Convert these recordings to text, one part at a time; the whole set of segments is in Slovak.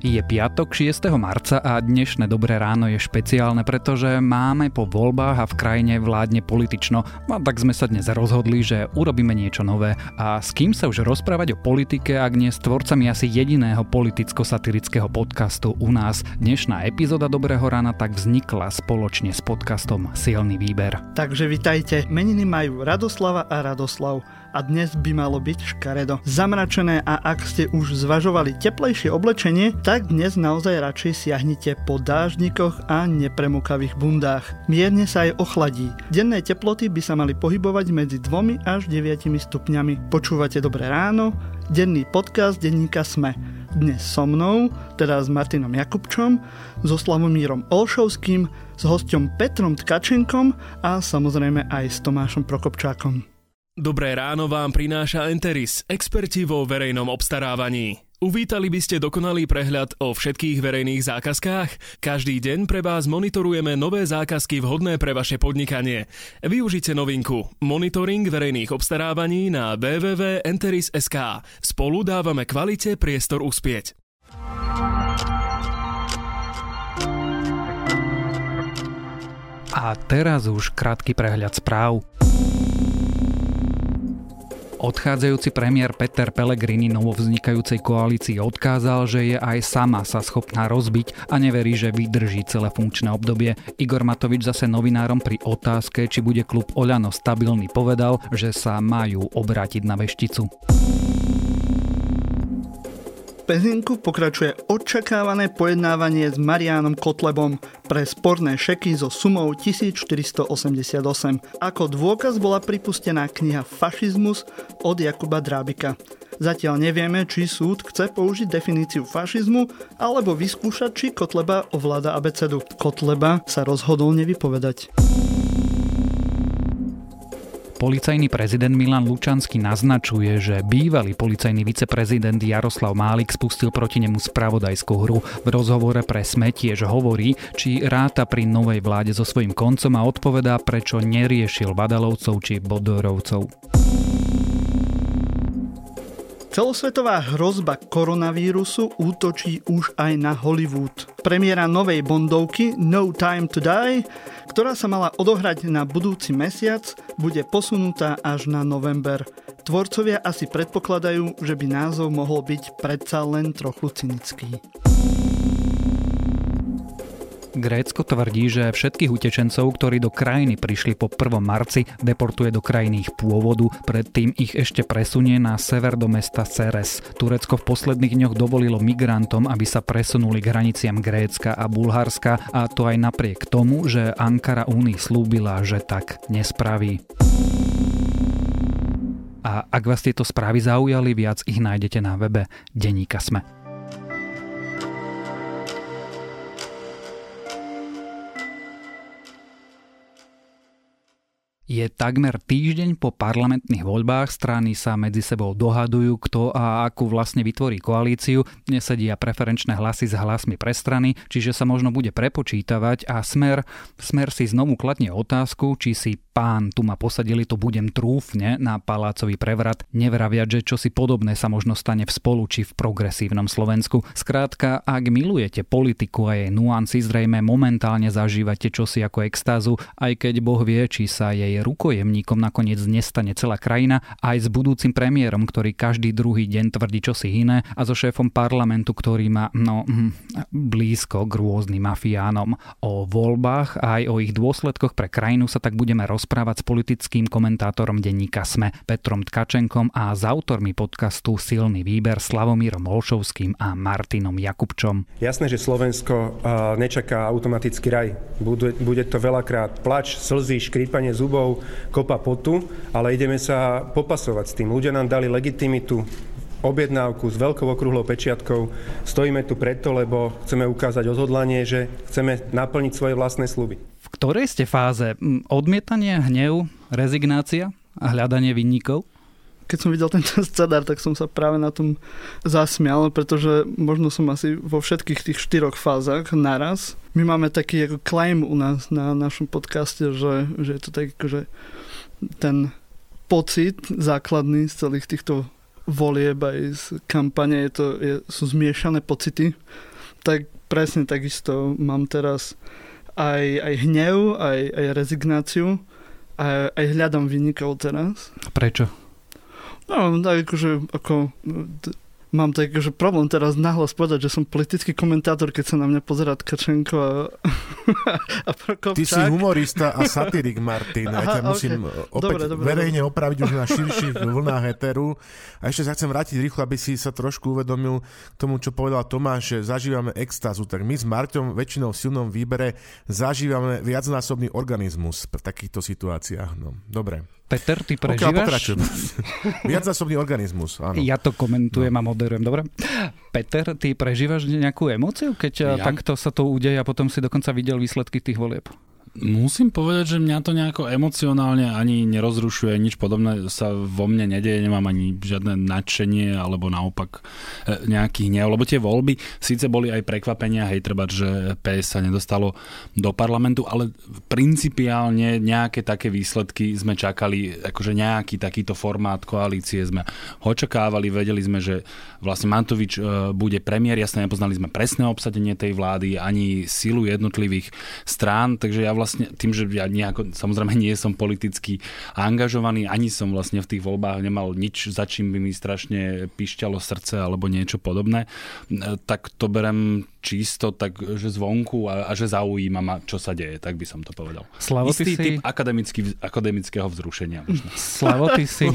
Je piatok 6. marca a dnešné Dobré ráno je špeciálne, pretože máme po voľbách a v krajine vládne politično. A tak sme sa dnes rozhodli, že urobíme niečo nové. A s kým sa už rozprávať o politike, ak nie s tvorcami asi jediného politicko-satirického podcastu u nás. Dnešná epizóda Dobrého rána tak vznikla spoločne s podcastom Silný výber. Takže vitajte. Meniny majú Radoslava a Radoslav a dnes by malo byť škaredo. Zamračené a ak ste už zvažovali teplejšie oblečenie, tak dnes naozaj radšej siahnite po dážnikoch a nepremokavých bundách. Mierne sa aj ochladí. Denné teploty by sa mali pohybovať medzi 2 až 9 stupňami. Počúvate Dobré ráno, denný podcast denníka Sme. Dnes so mnou, teda s Martinom Jakubčom, so Slavomírom Olšovským, s hostom Petrom Tkačenkom a samozrejme aj s Tomášom Prokopčákom. Dobré ráno vám prináša Enteris, experti vo verejnom obstarávaní. Uvítali by ste dokonalý prehľad o všetkých verejných zákazkách? Každý deň pre vás monitorujeme nové zákazky vhodné pre vaše podnikanie. Využite novinku Monitoring verejných obstarávaní na www.enteris.sk. Spolu dávame kvalite priestor uspieť. A teraz už krátky prehľad správ. Odchádzajúci premiér Peter Pellegrini novovznikajúcej koalícii odkázal, že je aj sama sa schopná rozbiť a neverí, že vydrží celé funkčné obdobie. Igor Matovič zase novinárom pri otázke, či bude klub Oľano stabilný, povedal, že sa majú obrátiť na vešticu. Pezinku pokračuje očakávané pojednávanie s Marianom Kotlebom pre sporné šeky so sumou 1488. Ako dôkaz bola pripustená kniha Fašizmus od Jakuba Drábika. Zatiaľ nevieme, či súd chce použiť definíciu fašizmu alebo vyskúšať, či Kotleba ovláda abecedu. Kotleba sa rozhodol nevypovedať. Policajný prezident Milan Lučanský naznačuje, že bývalý policajný viceprezident Jaroslav Málik spustil proti nemu spravodajskú hru. V rozhovore pre SME tiež hovorí, či ráta pri novej vláde so svojím koncom a odpovedá, prečo neriešil Badalovcov či Bodorovcov. Celosvetová hrozba koronavírusu útočí už aj na Hollywood. Premiéra novej bondovky No Time to Die, ktorá sa mala odohrať na budúci mesiac, bude posunutá až na november. Tvorcovia asi predpokladajú, že by názov mohol byť predsa len trochu cynický. Grécko tvrdí, že všetkých utečencov, ktorí do krajiny prišli po 1. marci, deportuje do krajín ich pôvodu, predtým ich ešte presunie na sever do mesta Ceres. Turecko v posledných dňoch dovolilo migrantom, aby sa presunuli k hraniciam Grécka a Bulharska a to aj napriek tomu, že Ankara Únii slúbila, že tak nespraví. A ak vás tieto správy zaujali, viac ich nájdete na webe Deníka Sme. Je takmer týždeň po parlamentných voľbách, strany sa medzi sebou dohadujú, kto a akú vlastne vytvorí koalíciu, nesedia preferenčné hlasy s hlasmi pre strany, čiže sa možno bude prepočítavať. A smer, smer si znovu kladne otázku, či si pán, tu ma posadili, to budem trúfne na palácový prevrat, nevraviať, že čo si podobné sa možno stane v spolu či v progresívnom Slovensku. Skrátka, ak milujete politiku a jej nuancy, zrejme momentálne zažívate čosi ako extázu, aj keď Boh vie, či sa jej rukojemníkom nakoniec nestane celá krajina, aj s budúcim premiérom, ktorý každý druhý deň tvrdí čosi iné a so šéfom parlamentu, ktorý má no, hm, blízko k rôznym mafiánom. O voľbách a aj o ich dôsledkoch pre krajinu sa tak budeme rozprávať s politickým komentátorom denníka SME Petrom Tkačenkom a s autormi podcastu Silný výber Slavomírom Olšovským a Martinom Jakubčom. Jasné, že Slovensko nečaká automatický raj. Bude, bude to veľakrát plač, slzy, škrípanie zubov, kopa potu, ale ideme sa popasovať s tým. Ľudia nám dali legitimitu objednávku s veľkou okrúhlou pečiatkou. Stojíme tu preto, lebo chceme ukázať odhodlanie, že chceme naplniť svoje vlastné sluby. V ktorej ste fáze? Odmietanie, hnev, rezignácia a hľadanie vinníkov? Keď som videl tento scenár, tak som sa práve na tom zasmial, pretože možno som asi vo všetkých tých štyroch fázach naraz. My máme taký ako claim u nás na našom podcaste, že, že je to tak že ten pocit základný z celých týchto volieb aj z kampane, je to, je, sú zmiešané pocity tak presne takisto mám teraz aj, aj hnev, aj, aj rezignáciu, aj, aj hľadám vynikov teraz. Prečo? No, tak akože, ako, mám tak, že problém teraz nahlas povedať, že som politický komentátor, keď sa na mňa pozerá Tkačenko a, a Prokopčák. Ty si humorista a satirik, Martin. Aha, ja ťa musím okay. opäť dobre, dobre, verejne dobre. opraviť už na širších vlnách heteru. A ešte sa chcem vrátiť rýchlo, aby si sa trošku uvedomil k tomu, čo povedal Tomáš, že zažívame extázu. Tak my s Marťom väčšinou v silnom výbere zažívame viacnásobný organizmus v takýchto situáciách. No, dobre. Peter, ty prežívaš... Viacnásobný organizmus, áno. Ja to komentujem no. a moderujem, dobre? Peter, ty prežívaš nejakú emóciu, keď ja? takto sa to udeje a potom si dokonca videl výsledky tých volieb? Musím povedať, že mňa to nejako emocionálne ani nerozrušuje, nič podobné sa vo mne nedeje, nemám ani žiadne nadšenie alebo naopak e, nejaký hnev, lebo tie voľby síce boli aj prekvapenia, hej, treba, že PS sa nedostalo do parlamentu, ale principiálne nejaké také výsledky sme čakali, akože nejaký takýto formát koalície sme očakávali, vedeli sme, že vlastne Mantovič e, bude premiér, jasne nepoznali sme presné obsadenie tej vlády, ani silu jednotlivých strán, takže ja vlastne tým, že ja nejako, samozrejme nie som politicky angažovaný, ani som vlastne v tých voľbách nemal nič, za čím by mi strašne pišťalo srdce alebo niečo podobné, tak to berem čisto tak, že zvonku a, a že zaujíma ma, čo sa deje, tak by som to povedal. Slavo, Istý si... typ akademický, akademického vzrušenia. Možno. Slavo, ty si...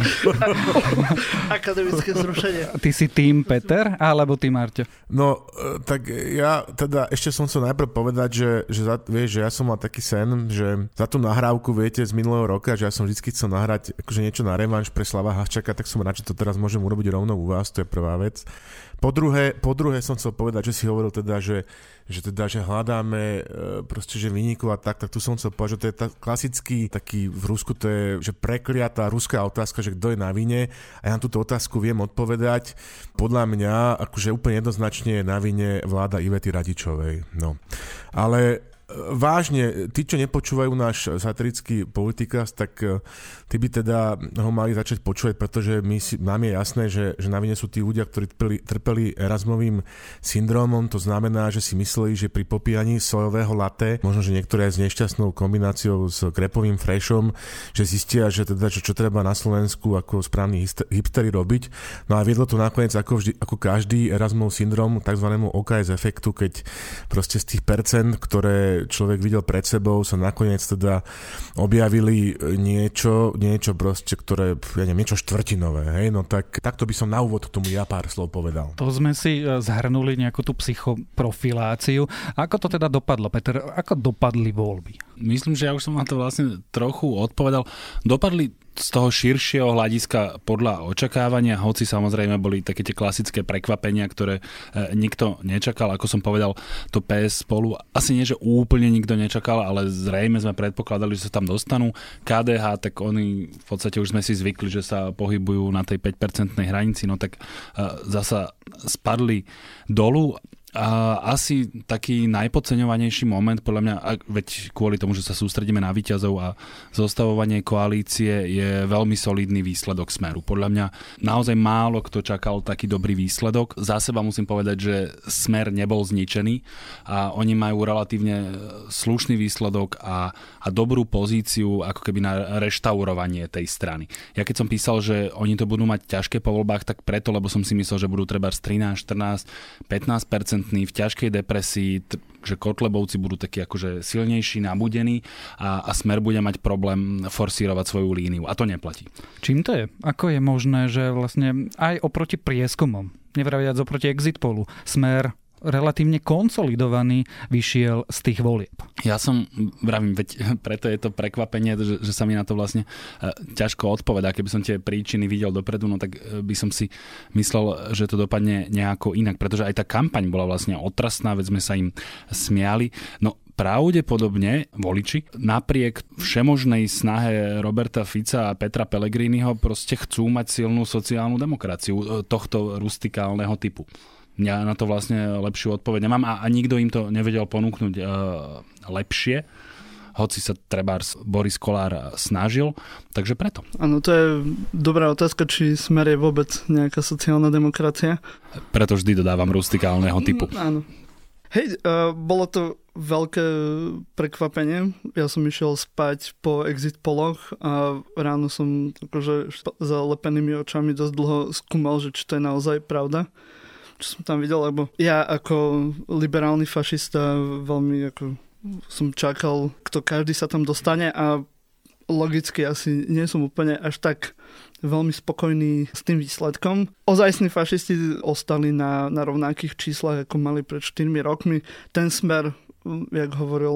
Akademické vzrušenie. Ty si tým Peter, alebo ty Marťo? No, e, tak ja teda ešte som chcel najprv povedať, že, že, za, vieš, že ja som mal taký sen, že za tú nahrávku, viete, z minulého roka, že ja som vždy chcel nahrať akože niečo na revanš pre Slava Haščaka, tak som rád, že to teraz môžem urobiť rovno u vás, to je prvá vec. Po druhé, po druhé som chcel povedať, že si hovoril teda, že, že teda, že hľadáme e, proste, že vynikov a tak, tak tu som chcel povedať, že to je ta, klasický taký v Rusku, to je, že prekliatá ruská otázka, že kto je na vine a ja na túto otázku viem odpovedať. Podľa mňa, akože úplne jednoznačne je na vine vláda Ivety Radičovej. No. Ale vážne, tí, čo nepočúvajú náš satirický politikas, tak tí by teda ho mali začať počúvať, pretože my si, nám je jasné, že, že na vine sú tí ľudia, ktorí trpeli, trpeli Erasmovým syndromom. To znamená, že si mysleli, že pri popíjaní sojového latte, možno, že niektoré s nešťastnou kombináciou s krepovým frešom, že zistia, že teda, čo, čo treba na Slovensku ako správny hipstery robiť. No a viedlo to nakoniec ako, vždy, ako každý Erasmov syndrom tzv. OKS efektu, keď proste z tých percent, ktoré človek videl pred sebou, sa nakoniec teda objavili niečo, niečo proste, ktoré, ja neviem, niečo štvrtinové, hej, no tak takto by som na úvod k tomu ja pár slov povedal. To sme si e, zhrnuli nejakú tú psychoprofiláciu. Ako to teda dopadlo, Peter? Ako dopadli voľby? Myslím, že ja už som na to vlastne trochu odpovedal. Dopadli z toho širšieho hľadiska podľa očakávania, hoci samozrejme boli také tie klasické prekvapenia, ktoré e, nikto nečakal, ako som povedal, to PS spolu asi nie, že úplne nikto nečakal, ale zrejme sme predpokladali, že sa tam dostanú. KDH, tak oni v podstate už sme si zvykli, že sa pohybujú na tej 5% hranici, no tak e, zasa spadli dolu a asi taký najpodceňovanejší moment, podľa mňa, veď kvôli tomu, že sa sústredíme na výťazov a zostavovanie koalície, je veľmi solidný výsledok Smeru. Podľa mňa naozaj málo kto čakal taký dobrý výsledok. Za seba musím povedať, že Smer nebol zničený a oni majú relatívne slušný výsledok a, a dobrú pozíciu ako keby na reštaurovanie tej strany. Ja keď som písal, že oni to budú mať ťažké po voľbách, tak preto, lebo som si myslel, že budú treba 13, 14, 15 v ťažkej depresii, že Kotlebovci budú takí akože silnejší, nabudení a, a Smer bude mať problém forsírovať svoju líniu. A to neplatí. Čím to je? Ako je možné, že vlastne aj oproti prieskumom, nevraviac oproti exit polu, Smer relatívne konsolidovaný vyšiel z tých volieb. Ja som, vravím, veď preto je to prekvapenie, že, že sa mi na to vlastne e, ťažko odpovedá. Keby som tie príčiny videl dopredu, no tak e, by som si myslel, že to dopadne nejako inak, pretože aj tá kampaň bola vlastne otrasná, veď sme sa im smiali. No pravdepodobne voliči napriek všemožnej snahe Roberta Fica a Petra Pellegriniho proste chcú mať silnú sociálnu demokraciu e, tohto rustikálneho typu ja na to vlastne lepšiu odpoveď nemám a, a nikto im to nevedel ponúknuť uh, lepšie hoci sa trebárs Boris Kolár snažil, takže preto. Áno, to je dobrá otázka, či smer je vôbec nejaká sociálna demokracia. Preto vždy dodávam rustikálneho typu. Mm, áno. Hej, uh, bolo to veľké prekvapenie. Ja som išiel spať po exit poloch a ráno som akože zalepenými očami dosť dlho skúmal, že či to je naozaj pravda čo som tam videl, lebo ja ako liberálny fašista veľmi ako som čakal, kto každý sa tam dostane a logicky asi nie som úplne až tak veľmi spokojní s tým výsledkom. Ozajstní fašisti ostali na, na rovnakých číslach, ako mali pred 4 rokmi. Ten smer, jak hovoril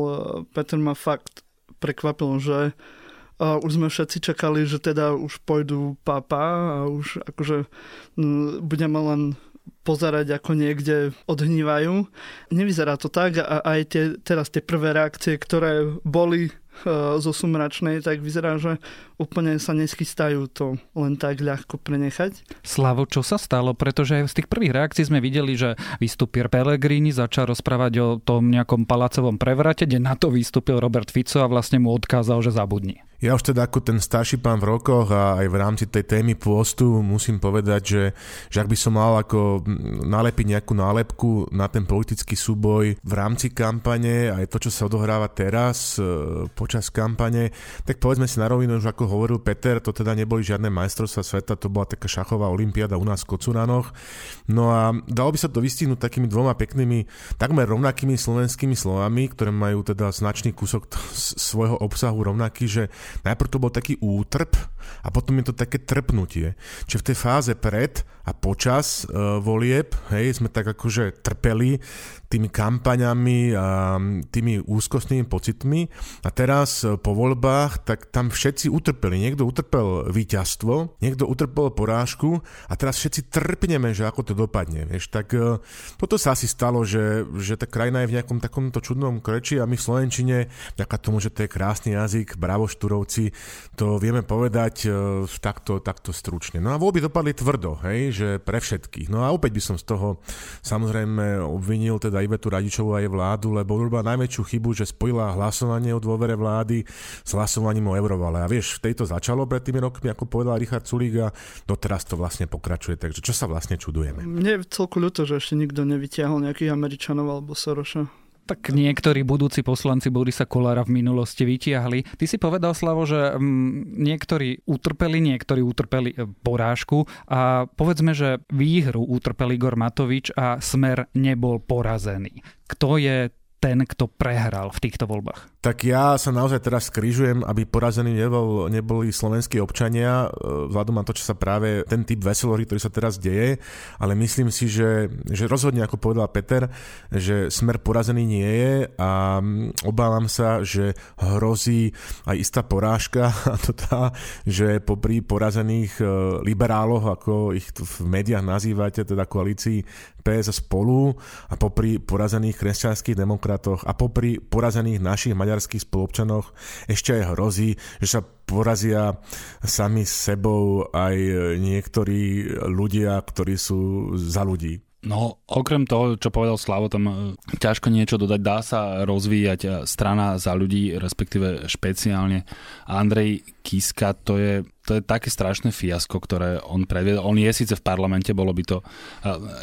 Peter, ma fakt prekvapil, že uh, už sme všetci čakali, že teda už pôjdu papa a už akože budeme len pozerať, ako niekde odhnívajú. Nevyzerá to tak a aj tie, teraz tie prvé reakcie, ktoré boli Eh, zo sumračnej, tak vyzerá, že úplne sa neschystajú to len tak ľahko prenechať. Slavo, čo sa stalo? Pretože z tých prvých reakcií sme videli, že vystúpil Pellegrini, začal rozprávať o tom nejakom palacovom prevrate, kde na to vystúpil Robert Fico a vlastne mu odkázal, že zabudni. Ja už teda ako ten starší pán v rokoch a aj v rámci tej témy pôstu musím povedať, že, že ak by som mal ako nalepiť nejakú nálepku na ten politický súboj v rámci kampane, aj to, čo sa odohráva teraz e, počas kampane, tak povedzme si na rovinu, že ako hovoril Peter, to teda neboli žiadne majstrovstvá sveta, to bola taká šachová olimpiáda u nás v Kocuranoch. No a dalo by sa to vystihnúť takými dvoma peknými, takmer rovnakými slovenskými slovami, ktoré majú teda značný kúsok svojho obsahu rovnaký, že najprv to bol taký útrp a potom je to také trpnutie. Čiže v tej fáze pred a počas uh, volieb, hej, sme tak akože trpeli tými kampaňami a tými úzkostnými pocitmi a teraz e, po voľbách, tak tam všetci utrpeli. Niekto utrpel víťazstvo, niekto utrpel porážku a teraz všetci trpneme, že ako to dopadne. Vieš, tak uh, toto sa asi stalo, že, že tá krajina je v nejakom takomto čudnom kreči a my v Slovenčine, vďaka tomu, že to je krásny jazyk, bravo Šturovci, to vieme povedať uh, takto, takto stručne. No a voľby dopadli tvrdo, hej, že pre všetkých. No a opäť by som z toho samozrejme obvinil teda Ivetu Radičovú a jej vládu, lebo urobila najväčšiu chybu, že spojila hlasovanie o dôvere vlády s hlasovaním o eurovale. A vieš, v tejto začalo pred tými rokmi, ako povedal Richard Sulík a doteraz to vlastne pokračuje. Takže čo sa vlastne čudujeme? Mne je celku ľúto, že ešte nikto nevytiahol nejakých Američanov alebo Soroša tak niektorí budúci poslanci Borisa Kolára v minulosti vytiahli. Ty si povedal, Slavo, že mm, niektorí utrpeli, niektorí utrpeli e, porážku a povedzme, že výhru utrpeli Igor Matovič a Smer nebol porazený. Kto je ten, kto prehral v týchto voľbách? Tak ja sa naozaj teraz skrižujem, aby porazení nebol, neboli slovenskí občania, e, vzhľadom na to, čo sa práve ten typ veselory, ktorý sa teraz deje, ale myslím si, že, že rozhodne, ako povedal Peter, že smer porazený nie je a obávam sa, že hrozí aj istá porážka a to tá, že popri porazených e, liberáloch, ako ich v médiách nazývate, teda koalícii PS spolu a popri porazených kresťanských demokratoch a popri porazených našich maďarských spolupčanoch ešte aj hrozí, že sa porazia sami sebou aj niektorí ľudia, ktorí sú za ľudí. No, okrem toho, čo povedal Slavo, tam e, ťažko niečo dodať. Dá sa rozvíjať e, strana za ľudí, respektíve špeciálne Andrej Kiska, to je to je také strašné fiasko, ktoré on predviedol. On je síce v parlamente, bolo by to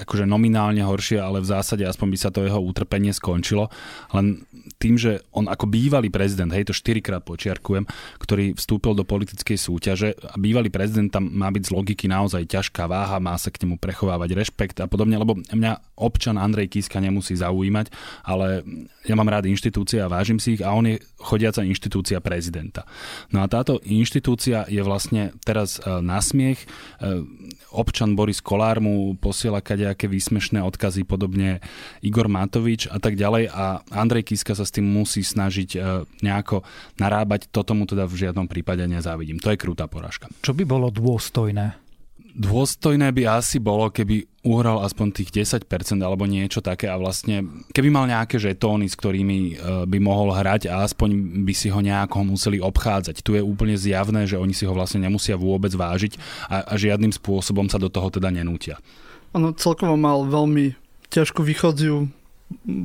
akože nominálne horšie, ale v zásade aspoň by sa to jeho utrpenie skončilo. Len tým, že on ako bývalý prezident, hej, to štyrikrát počiarkujem, ktorý vstúpil do politickej súťaže a bývalý prezident tam má byť z logiky naozaj ťažká váha, má sa k nemu prechovávať rešpekt a podobne, lebo mňa občan Andrej Kiska nemusí zaujímať, ale ja mám rád inštitúcie a vážim si ich a on je chodiaca inštitúcia prezidenta. No a táto inštitúcia je vlastne vlastne teraz e, na smiech. E, občan Boris Kolár mu posiela kadejaké výsmešné odkazy, podobne Igor Matovič a tak ďalej a Andrej Kiska sa s tým musí snažiť e, nejako narábať. Toto mu teda v žiadnom prípade nezávidím. To je krutá porážka. Čo by bolo dôstojné? Dôstojné by asi bolo, keby uhral aspoň tých 10% alebo niečo také a vlastne keby mal nejaké žetóny, s ktorými e, by mohol hrať a aspoň by si ho nejako museli obchádzať. Tu je úplne zjavné, že oni si ho vlastne nemusia vôbec vážiť a, a žiadnym spôsobom sa do toho teda nenútia. Ono celkovo mal veľmi ťažkú východziu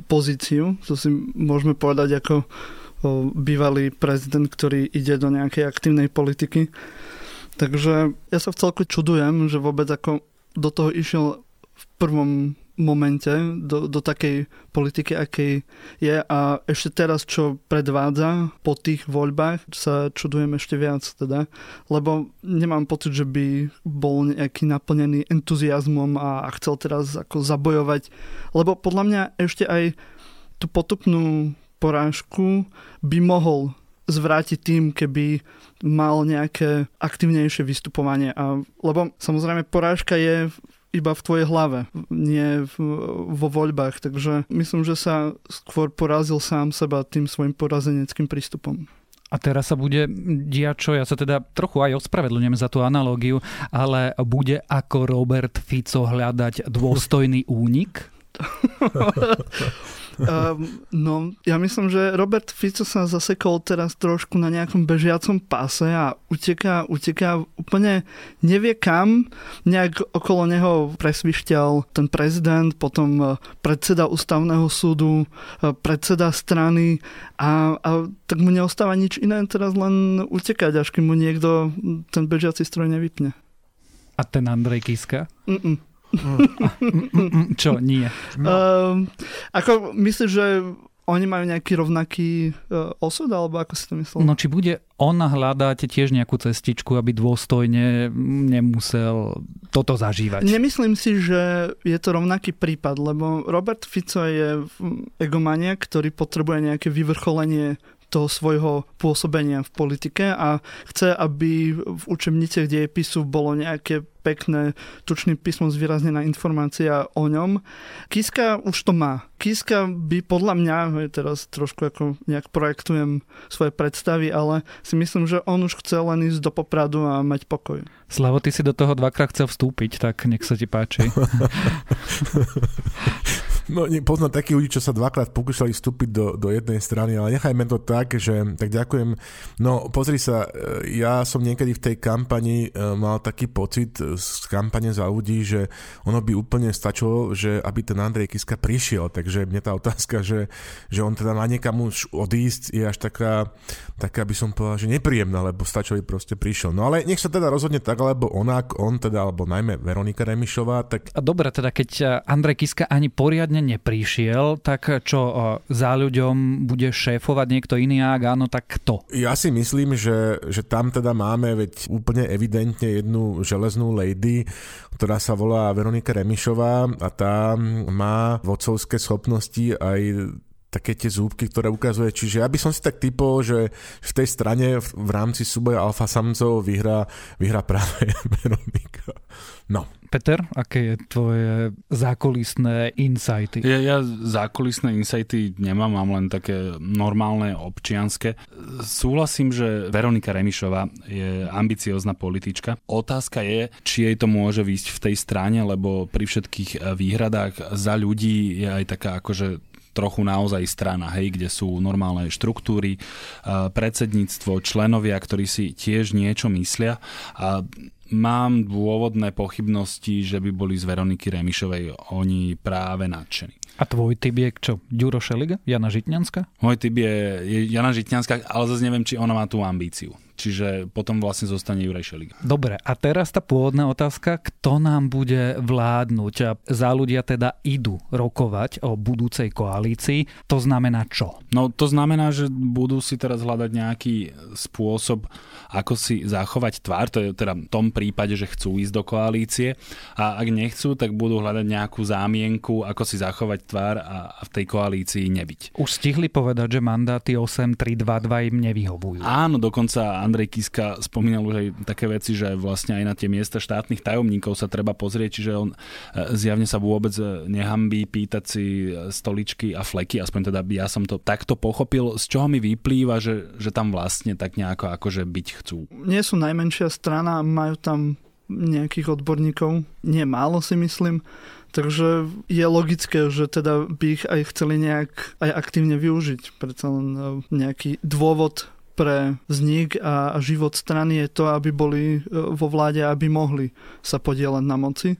pozíciu, to si môžeme povedať ako bývalý prezident, ktorý ide do nejakej aktívnej politiky Takže ja sa v celku čudujem, že vôbec ako do toho išiel v prvom momente do, do takej politiky, akej je. A ešte teraz, čo predvádza po tých voľbách, sa čudujem ešte viac teda, lebo nemám pocit, že by bol nejaký naplnený entuziasmom a, chcel teraz ako zabojovať, lebo podľa mňa ešte aj tú potupnú porážku by mohol zvrátiť tým, keby mal nejaké aktivnejšie vystupovanie. A, lebo samozrejme porážka je iba v tvojej hlave, nie v, vo voľbách. Takže myslím, že sa skôr porazil sám seba tým svojim porazeneckým prístupom. A teraz sa bude diať čo? Ja sa teda trochu aj ospravedlňujem za tú analógiu, ale bude ako Robert Fico hľadať dôstojný únik? Um, no, ja myslím, že Robert Fico sa zasekol teraz trošku na nejakom bežiacom páse a uteká, uteká úplne nevie kam. Nejak okolo neho presvišťal ten prezident, potom e, predseda ústavného súdu, e, predseda strany a, a tak mu neostáva nič iné teraz len utekať, až kým mu niekto ten bežiaci stroj nevypne. A ten Andrej Kiska? Mm-mm. Čo? Nie. No. Uh, ako myslíš, že oni majú nejaký rovnaký uh, osud, alebo ako si to myslel? No či bude on hľadať tiež nejakú cestičku, aby dôstojne nemusel toto zažívať? Nemyslím si, že je to rovnaký prípad, lebo Robert Fico je egomania, ktorý potrebuje nejaké vyvrcholenie toho svojho pôsobenia v politike a chce, aby v učebniciach dejepisu bolo nejaké pekné tučným písmom zvýraznená informácia o ňom. Kiska už to má. Kiska by podľa mňa, teraz trošku ako nejak projektujem svoje predstavy, ale si myslím, že on už chce len ísť do popradu a mať pokoj. Slavo, ty si do toho dvakrát chcel vstúpiť, tak nech sa ti páči. No, poznám takých ľudí, čo sa dvakrát pokúšali vstúpiť do, do jednej strany, ale nechajme to tak, že tak ďakujem. No, pozri sa, e, ja som niekedy v tej kampani e, mal taký pocit z kampane za ľudí, že ono by úplne stačilo, že aby ten Andrej Kiska prišiel, takže mne tá otázka, že, že on teda má niekam už odísť, je až taká, taká by som povedal, že nepríjemná, lebo stačilo by proste prišiel. No ale nech sa teda rozhodne tak, alebo onak, on teda, alebo najmä Veronika Remišová, tak... Dobre, teda keď Andrej Kiska ani poriadne neprišiel, tak čo za ľuďom bude šéfovať niekto iný, ak áno, tak kto? Ja si myslím, že, že tam teda máme veď úplne evidentne jednu železnú lady, ktorá sa volá Veronika Remišová a tá má vodcovské schopnosti aj také tie zúbky, ktoré ukazuje. Čiže ja by som si tak typol, že v tej strane v rámci súboja alfa samcov vyhrá, vyhrá práve Veronika. No. Peter, aké je tvoje zákulisné insighty? Ja, ja zákulisné insighty nemám, mám len také normálne občianske. Súhlasím, že Veronika Remišová je ambiciozná politička. Otázka je, či jej to môže výjsť v tej strane, lebo pri všetkých výhradách za ľudí je aj taká akože trochu naozaj strana, hej, kde sú normálne štruktúry, predsedníctvo, členovia, ktorí si tiež niečo myslia a mám dôvodné pochybnosti, že by boli z Veroniky Remišovej oni práve nadšení. A tvoj typ je čo? Ďuro Šeliga? Jana Žitňanská? Môj typ je, je Jana Žitňanská, ale zase neviem, či ona má tú ambíciu. Čiže potom vlastne zostane Juraj Šeliga. Dobre, a teraz tá pôvodná otázka, kto nám bude vládnuť? A za ľudia teda idú rokovať o budúcej koalícii. To znamená čo? No to znamená, že budú si teraz hľadať nejaký spôsob, ako si zachovať tvár. To je teda v tom prípade, že chcú ísť do koalície. A ak nechcú, tak budú hľadať nejakú zámienku, ako si zachovať tvár a v tej koalícii nebyť. Už stihli povedať, že mandáty 8, 3, 2, 2 im nevyhovujú. Áno, dokonca Andrej Kiska spomínal už aj také veci, že vlastne aj na tie miesta štátnych tajomníkov sa treba pozrieť, čiže on e, zjavne sa vôbec e, nehambí pýtať si e, stoličky a fleky, aspoň teda ja som to takto pochopil, z čoho mi vyplýva, že, že tam vlastne tak nejako akože byť chcú. Nie sú najmenšia strana, majú tam nejakých odborníkov, nie málo si myslím, Takže je logické, že teda by ich aj chceli nejak aj aktívne využiť. Preto len nejaký dôvod pre vznik a život strany je to, aby boli e, vo vláde, aby mohli sa podielať na moci.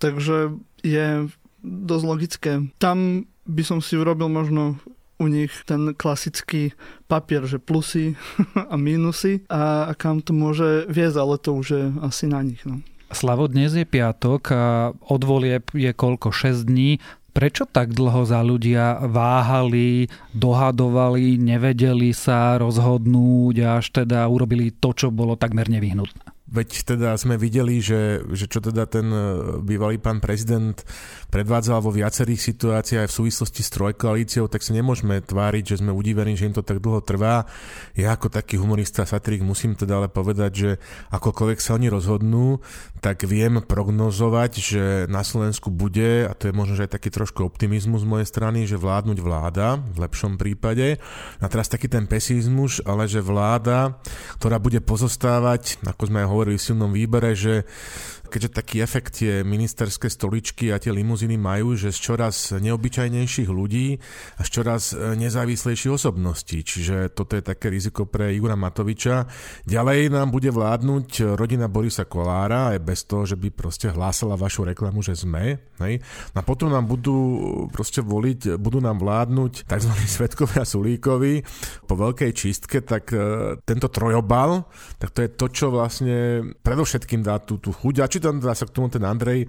Takže je dosť logické. Tam by som si urobil možno u nich ten klasický papier, že plusy a mínusy a, kam to môže viesť, ale to už je asi na nich. No. Slavo, dnes je piatok a od volieb je koľko? 6 dní. Prečo tak dlho za ľudia váhali, dohadovali, nevedeli sa rozhodnúť až teda urobili to, čo bolo takmer nevyhnutné? Veď teda sme videli, že, že čo teda ten e, bývalý pán prezident predvádzal vo viacerých situáciách aj v súvislosti s trojkoalíciou, tak sa nemôžeme tváriť, že sme udivení, že im to tak dlho trvá. Ja ako taký humorista, satirik musím teda ale povedať, že akokoľvek sa oni rozhodnú, tak viem prognozovať, že na Slovensku bude, a to je možno, že aj taký trošku optimizmus z mojej strany, že vládnuť vláda, v lepšom prípade. A teraz taký ten pesimizmus, ale že vláda, ktorá bude pozostávať, ako sme aj hovorili v silnom výbere, že keďže taký efekt tie ministerské stoličky a tie limuziny majú, že z čoraz neobyčajnejších ľudí a z čoraz e, nezávislejších osobností. Čiže toto je také riziko pre Igora Matoviča. Ďalej nám bude vládnuť rodina Borisa Kolára aj bez toho, že by proste hlásala vašu reklamu, že sme. Hej? A potom nám budú proste voliť, budú nám vládnuť tzv. svetkovia Sulíkovi po veľkej čistke, tak e, tento trojobal, tak to je to, čo vlastne predovšetkým dá tú, tú chuť. A či to sa k tomu ten Andrej,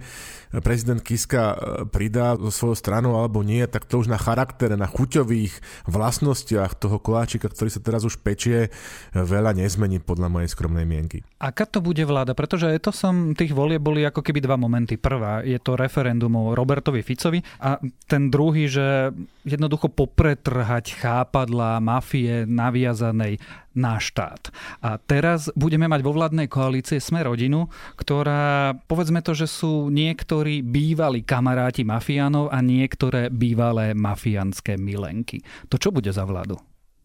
prezident Kiska e, pridá so svojou stranou alebo nie, tak to už na charaktere, na chuťových vlastnostiach toho koláčika, ktorý sa teraz už pečie, e, veľa nezmení podľa mojej skromnej mienky. Aká to bude vláda? Pretože to som, tých volie boli ako keby dva momenty. Prvá je to referendum o Robertovi Ficovi a ten druhý, že jednoducho popretrhať chápadla mafie naviazanej na štát. A teraz budeme mať vo vládnej koalície Sme rodinu, ktorá, povedzme to, že sú niektorí bývalí kamaráti mafiánov a niektoré bývalé mafiánske milenky. To čo bude za vládu?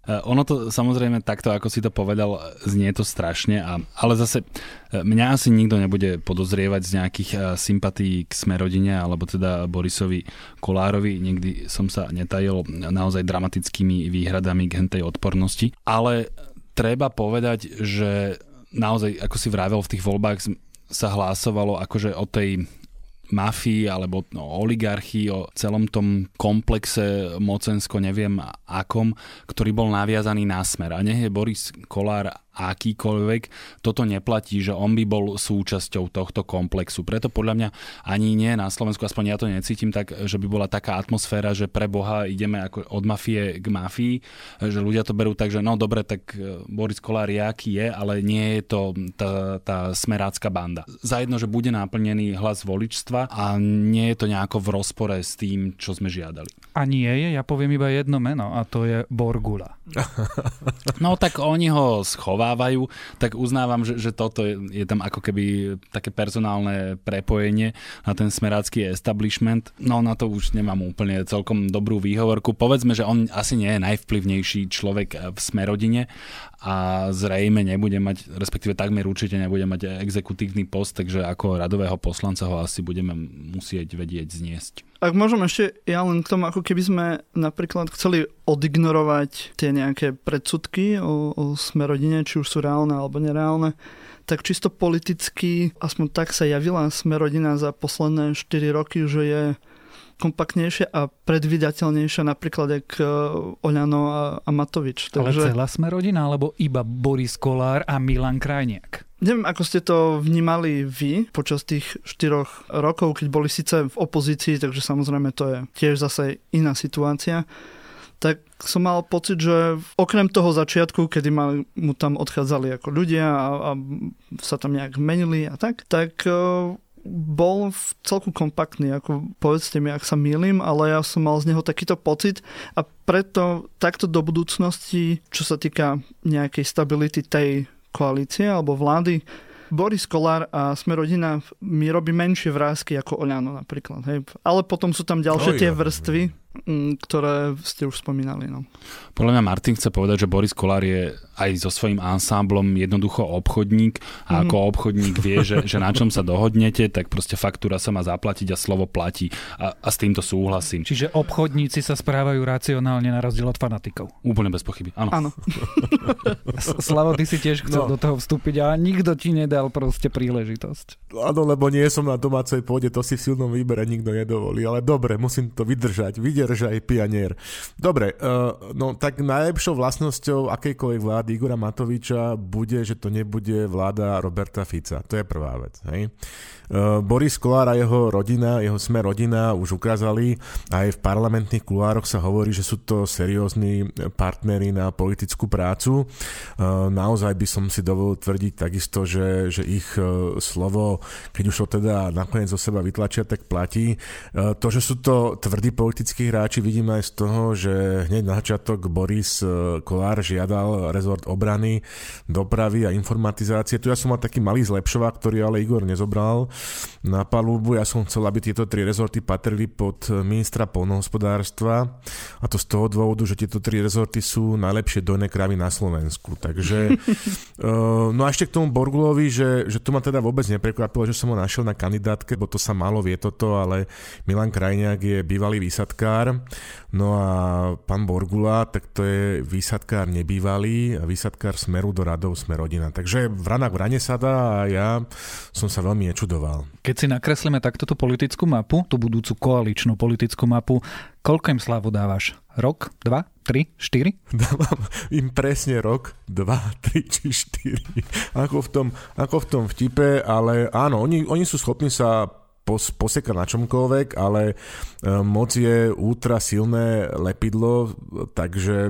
E, ono to samozrejme takto, ako si to povedal, znie to strašne, a, ale zase e, mňa asi nikto nebude podozrievať z nejakých e, sympatí k Smerodine alebo teda Borisovi Kolárovi. Nikdy som sa netajil naozaj dramatickými výhradami k hentej odpornosti. Ale treba povedať, že naozaj, ako si vravel, v tých voľbách sa hlásovalo akože o tej mafii alebo no, oligarchii, o celom tom komplexe mocensko neviem akom, ktorý bol naviazaný na smer. A nech je Boris Kolár akýkoľvek, toto neplatí, že on by bol súčasťou tohto komplexu. Preto podľa mňa ani nie na Slovensku, aspoň ja to necítim tak, že by bola taká atmosféra, že pre Boha ideme ako od mafie k mafii, že ľudia to berú tak, že no dobre, tak e, Boris Kolár je aký je, ale nie je to tá, tá smerácká banda. Zajedno, že bude naplnený hlas voličstva a nie je to nejako v rozpore s tým, čo sme žiadali. A nie je, ja poviem iba jedno meno a to je Borgula. No tak oni ho schovajú schovávajú, tak uznávam, že, že toto je, je tam ako keby také personálne prepojenie na ten smerácky establishment. No na to už nemám úplne celkom dobrú výhovorku. Povedzme, že on asi nie je najvplyvnejší človek v smerodine a zrejme nebude mať, respektíve takmer určite nebude mať exekutívny post, takže ako radového poslanca ho asi budeme musieť vedieť zniesť. Ak môžem ešte, ja len k tomu, ako keby sme napríklad chceli odignorovať tie nejaké predsudky o, o smerodine, či už sú reálne alebo nereálne, tak čisto politicky, aspoň tak sa javila smerodina za posledné 4 roky, že je kompaktnejšia a predvydateľnejšia napríklad jak e, Oľano a, a Matovič. Takže... Ale celá sme rodina, alebo iba Boris Kolár a Milan Krajniak? Neviem, ako ste to vnímali vy počas tých štyroch rokov, keď boli síce v opozícii, takže samozrejme to je tiež zase iná situácia tak som mal pocit, že okrem toho začiatku, kedy ma, mu tam odchádzali ako ľudia a, a sa tam nejak menili a tak, tak uh, bol v celku kompaktný, ako povedzte mi, ak sa milím, ale ja som mal z neho takýto pocit a preto takto do budúcnosti, čo sa týka nejakej stability tej koalície alebo vlády, Boris Kolár a sme rodina mi robí menšie vrázky ako Oľano napríklad. Hej. Ale potom sú tam ďalšie Oj, tie vrstvy, ktoré ste už spomínali. No. Podľa mňa Martin chce povedať, že Boris Kolár je aj so svojím ansámblom jednoducho obchodník a mm. ako obchodník vie, že, že na čom sa dohodnete, tak proste faktúra sa má zaplatiť a slovo platí. A, a s týmto súhlasím. Čiže obchodníci sa správajú racionálne na rozdiel od fanatikov. Úplne bez pochyby, áno. áno. Slavo, ty si tiež chcel no. do toho vstúpiť a nikto ti nedal proste príležitosť. Áno, lebo nie som na domácej pôde, to si v silnom výbere nikto nedovolí, ale dobre, musím to vydržať. Videl že aj pianier. Dobre, uh, no tak najlepšou vlastnosťou akejkoľvek vlády Igora Matoviča bude, že to nebude vláda Roberta Fica. To je prvá vec. Hej? Uh, Boris Kolár a jeho rodina, jeho sme rodina už ukázali, aj v parlamentných kulároch sa hovorí, že sú to seriózni partnery na politickú prácu. Uh, naozaj by som si dovolil tvrdiť takisto, že, že ich uh, slovo, keď už to teda nakoniec zo seba vytlačia, tak platí. To, že sú to tvrdí politickí hráči, vidíme aj z toho, že hneď na začiatok Boris Kolár žiadal rezort obrany, dopravy a informatizácie. Tu ja som mal taký malý zlepšovák, ktorý ale Igor nezobral na palubu. Ja som chcel, aby tieto tri rezorty patrili pod ministra polnohospodárstva a to z toho dôvodu, že tieto tri rezorty sú najlepšie dojné krávy na Slovensku. Takže, e, no a ešte k tomu Borgulovi, že, že to ma teda vôbec neprekvapilo, že som ho našiel na kandidátke, bo to sa málo vie toto, ale Milan Krajniak je bývalý výsadkár. No a pán Borgula, tak to je výsadkár nebývalý a výsadkár Smeru do radov Sme rodina. Takže vranak vrane sa dá a ja som sa veľmi nečudoval. Keď si nakreslíme takto tú politickú mapu, tú budúcu koaličnú politickú mapu, koľko im slavu dávaš? Rok? Dva? Tri? Štyri? Dávam im presne rok, dva, tri či štyri. Ako v tom, ako v tom vtipe, ale áno, oni, oni sú schopní sa pos, poseka na čomkoľvek, ale e, moc je ultra silné lepidlo, takže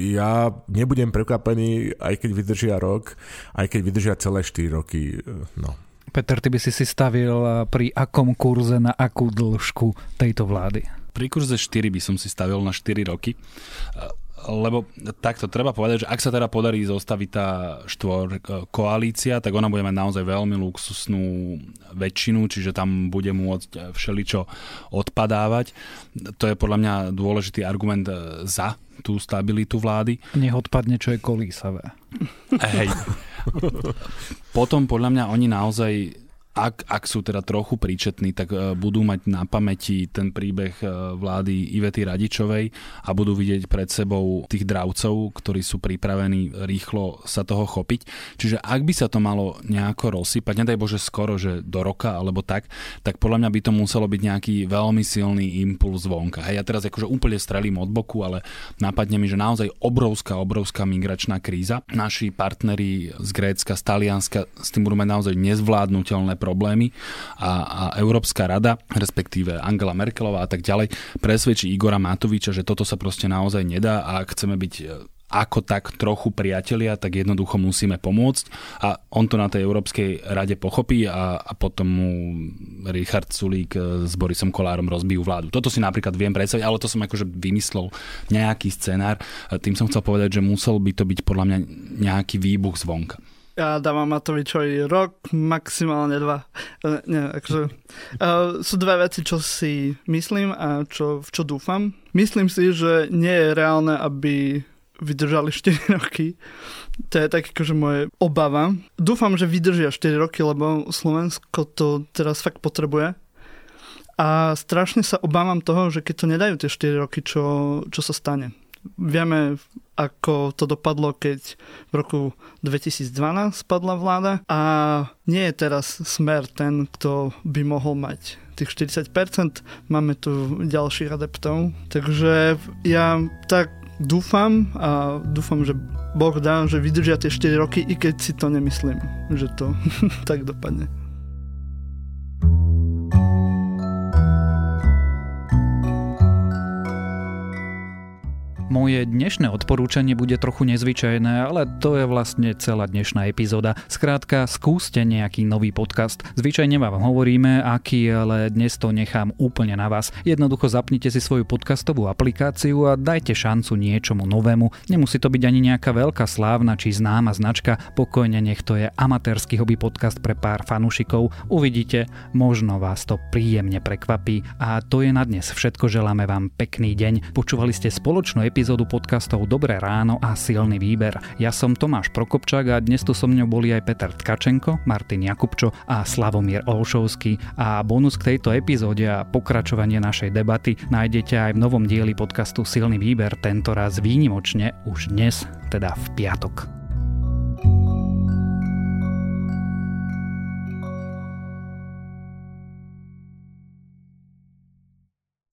ja nebudem prekvapený, aj keď vydržia rok, aj keď vydržia celé 4 roky. E, no. Peter, ty by si si stavil e, pri akom kurze na akú dĺžku tejto vlády? Pri kurze 4 by som si stavil na 4 roky lebo takto treba povedať, že ak sa teda podarí zostaviť tá štvor e, koalícia, tak ona bude mať naozaj veľmi luxusnú väčšinu, čiže tam bude môcť e, všeličo odpadávať. To je podľa mňa dôležitý argument e, za tú stabilitu vlády. Nech odpadne, čo je kolísavé. Hej. Potom podľa mňa oni naozaj ak, ak sú teda trochu príčetní, tak e, budú mať na pamäti ten príbeh e, vlády Ivety Radičovej a budú vidieť pred sebou tých dravcov, ktorí sú pripravení rýchlo sa toho chopiť. Čiže ak by sa to malo nejako rozsypať, nedaj Bože skoro, že do roka alebo tak, tak podľa mňa by to muselo byť nejaký veľmi silný impuls vonka. Hej, ja teraz akože úplne strelím od boku, ale napadne mi, že naozaj obrovská, obrovská migračná kríza. Naši partneri z Grécka, z Talianska s tým budú mať naozaj nezvládnutelné problémy a, a Európska rada, respektíve Angela Merkelová a tak ďalej, presvedčí Igora Matoviča, že toto sa proste naozaj nedá a chceme byť e, ako tak trochu priatelia, tak jednoducho musíme pomôcť a on to na tej Európskej rade pochopí a, a potom mu Richard Sulík e, s Borisom Kolárom rozbijú vládu. Toto si napríklad viem predstaviť, ale to som akože vymyslel nejaký scenár. E, tým som chcel povedať, že musel by to byť podľa mňa nejaký výbuch zvonka. Dávam Matovičovi rok, maximálne dva. Uh, nie, akože, uh, sú dve veci, čo si myslím a čo, v čo dúfam. Myslím si, že nie je reálne, aby vydržali 4 roky. To je tak akože moje obava. Dúfam, že vydržia 4 roky, lebo Slovensko to teraz fakt potrebuje. A strašne sa obávam toho, že keď to nedajú tie 4 roky, čo, čo sa stane. Vieme, ako to dopadlo, keď v roku 2012 spadla vláda a nie je teraz smer ten, kto by mohol mať tých 40%, máme tu ďalších adeptov. Takže ja tak dúfam a dúfam, že Boh dá, že vydržia tie 4 roky, i keď si to nemyslím, že to tak dopadne. Moje dnešné odporúčanie bude trochu nezvyčajné, ale to je vlastne celá dnešná epizóda. Skrátka, skúste nejaký nový podcast. Zvyčajne vám hovoríme, aký, ale dnes to nechám úplne na vás. Jednoducho zapnite si svoju podcastovú aplikáciu a dajte šancu niečomu novému. Nemusí to byť ani nejaká veľká slávna či známa značka, pokojne nech to je amatérsky hobby podcast pre pár fanúšikov. Uvidíte, možno vás to príjemne prekvapí. A to je na dnes všetko, želáme vám pekný deň. Počúvali ste spoločnú epizódu epizódu podcastov Dobré ráno a Silný výber. Ja som Tomáš Prokopčák a dnes tu so mnou boli aj Peter Tkačenko, Martin Jakubčo a Slavomír Olšovský. A bonus k tejto epizóde a pokračovanie našej debaty nájdete aj v novom dieli podcastu Silný výber, tentoraz výnimočne už dnes, teda v piatok.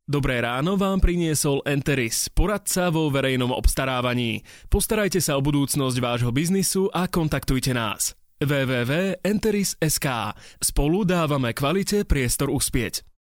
Dobré ráno vám priniesol Enteris, poradca vo verejnom obstarávaní. Postarajte sa o budúcnosť vášho biznisu a kontaktujte nás. www.enteris.sk Spolu dávame kvalite priestor uspieť.